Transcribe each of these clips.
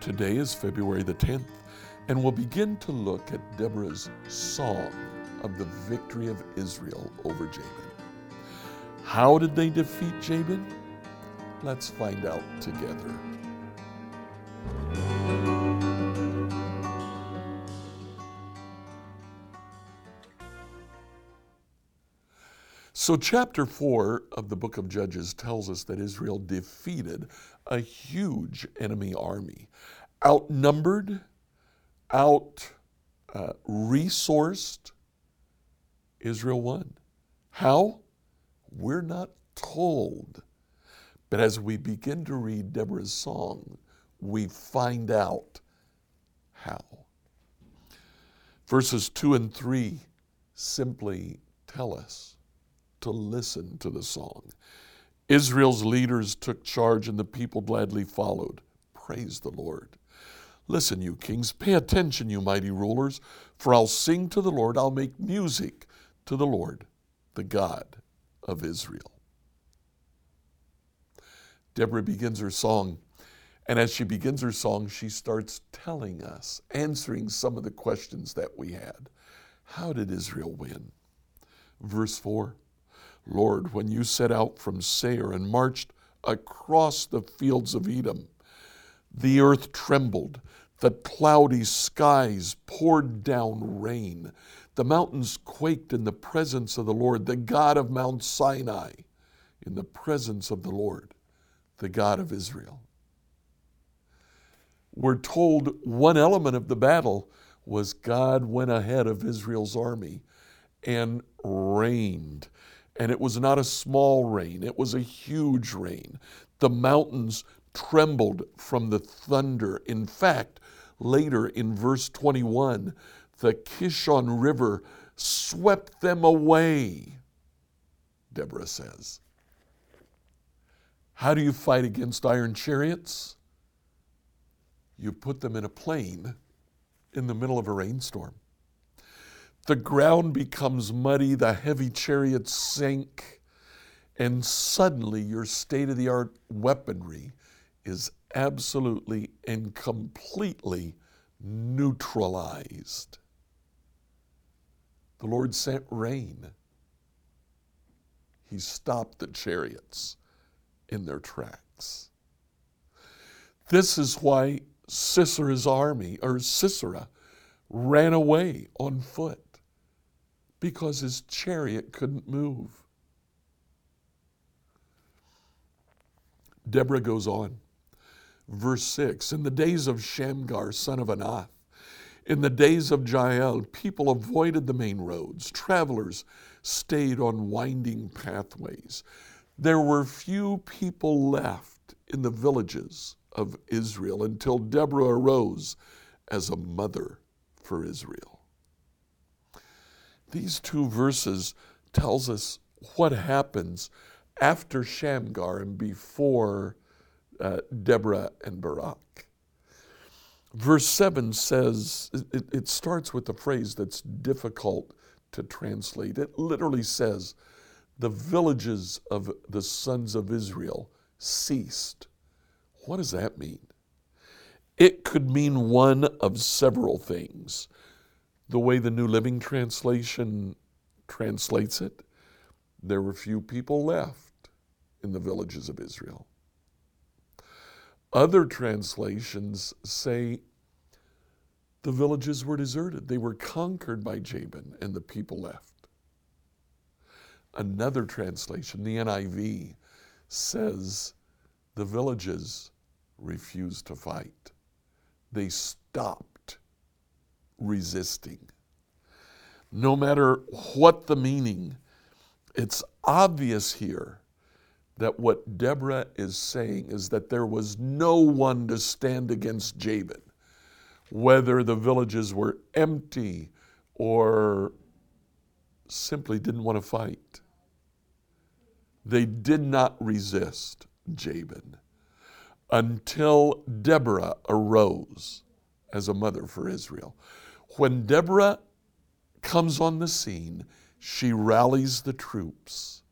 Today is February the 10th, and we'll begin to look at Deborah's song of the victory of Israel over Jabin. How did they defeat Jabin? Let's find out together. So, chapter 4 of the book of Judges tells us that Israel defeated a huge enemy army. Outnumbered, out uh, resourced, Israel won. How? We're not told. But as we begin to read Deborah's song, we find out how. Verses 2 and 3 simply tell us to listen to the song. Israel's leaders took charge and the people gladly followed. Praise the Lord. Listen, you kings, pay attention, you mighty rulers, for I'll sing to the Lord, I'll make music to the Lord, the God of Israel. Deborah begins her song, and as she begins her song, she starts telling us, answering some of the questions that we had. How did Israel win? Verse 4 Lord, when you set out from Seir and marched across the fields of Edom, the earth trembled, the cloudy skies poured down rain, the mountains quaked in the presence of the Lord, the God of Mount Sinai, in the presence of the Lord, the God of Israel. We're told one element of the battle was God went ahead of Israel's army and rained. And it was not a small rain, it was a huge rain. The mountains trembled from the thunder. In fact, later in verse 21, the Kishon River swept them away, Deborah says. How do you fight against iron chariots? You put them in a plain in the middle of a rainstorm. The ground becomes muddy, the heavy chariots sink, and suddenly your state of the art weaponry is absolutely and completely neutralized. The Lord sent rain. He stopped the chariots in their tracks. This is why Sisera's army, or Sisera, ran away on foot because his chariot couldn't move. Deborah goes on. Verse 6 In the days of Shamgar, son of Anath, in the days of Jael, people avoided the main roads. Travelers stayed on winding pathways. There were few people left in the villages of Israel until Deborah arose as a mother for Israel. These two verses tells us what happens after Shamgar and before uh, Deborah and Barak. Verse 7 says, it, it starts with a phrase that's difficult to translate. It literally says, the villages of the sons of Israel ceased. What does that mean? It could mean one of several things the way the New Living Translation translates it, there were few people left in the villages of Israel. Other translations say the villages were deserted. They were conquered by Jabin and the people left. Another translation, the NIV, says the villages refused to fight. They stopped resisting. No matter what the meaning, it's obvious here that what Deborah is saying is that there was no one to stand against Jabin, whether the villages were empty or simply didn't want to fight. They did not resist Jabin until Deborah arose as a mother for Israel. When Deborah comes on the scene, she rallies the troops,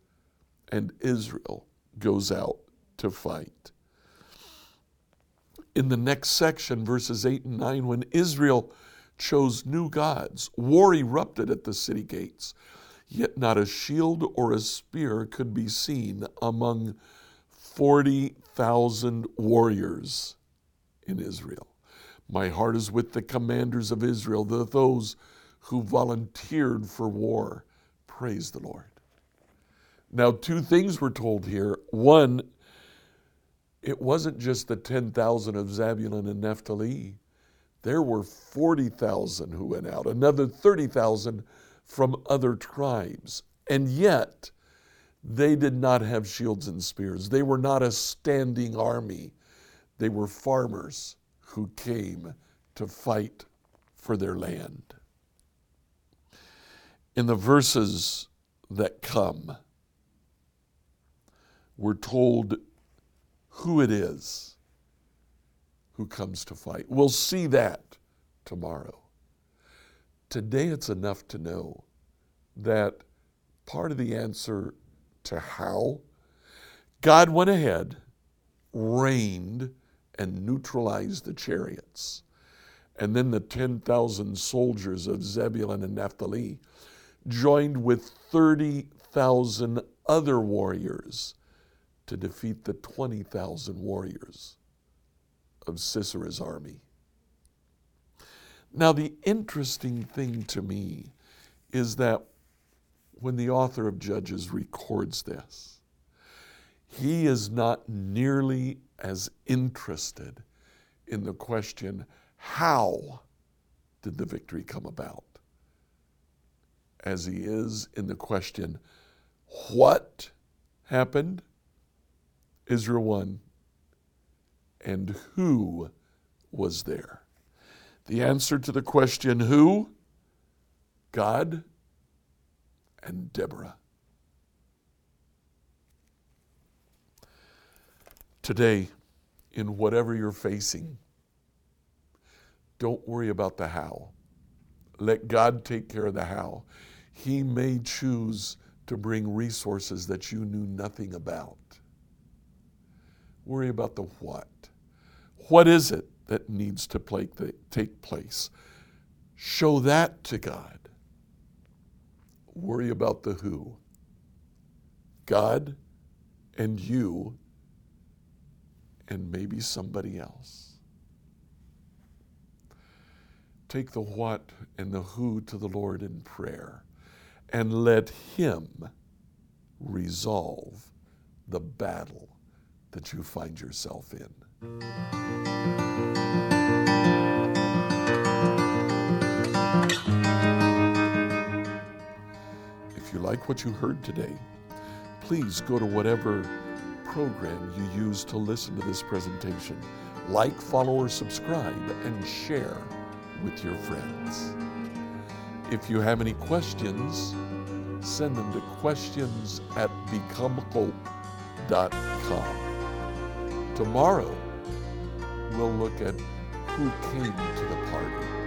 and Israel goes out to fight. in the next section, verses 8 and 9, when Israel chose new gods, war erupted at the city gates, yet not a shield or a spear could be seen among 40,000 warriors in Israel. My heart is with the commanders of Israel, those who volunteered for war. Praise the Lord. Now, two things were told here. One, it wasn't just the 10,000 of Zebulun and Naphtali, there were 40,000 who went out, another 30,000 from other tribes. And yet, they did not have shields and spears. They were not a standing army. They were farmers who came to fight for their land. In the verses that come, we're told who it is who comes to fight. We'll see that tomorrow. Today, it's enough to know that part of the answer to how God went ahead, rained, and neutralized the chariots. And then the 10,000 soldiers of Zebulun and Naphtali joined with 30,000 other warriors to defeat the 20,000 warriors of Sisera's army. Now, the interesting thing to me is that when the author of Judges records this, he is not nearly as interested in the question, how did the victory come about? As he is in the question, what happened Israel won. And who was there? The answer to the question, who? God and Deborah. Today, in whatever you're facing, don't worry about the how. Let God take care of the how. He may choose to bring resources that you knew nothing about. Worry about the what. What is it that needs to take place? Show that to God. Worry about the who. God and you and maybe somebody else. Take the what and the who to the Lord in prayer and let Him resolve the battle that you find yourself in. If you like what you heard today, please go to whatever program you use to listen to this presentation. Like, follow, or subscribe, and share with your friends. If you have any questions, send them to questions at becomehope.com. Tomorrow, we'll look at who came to the party.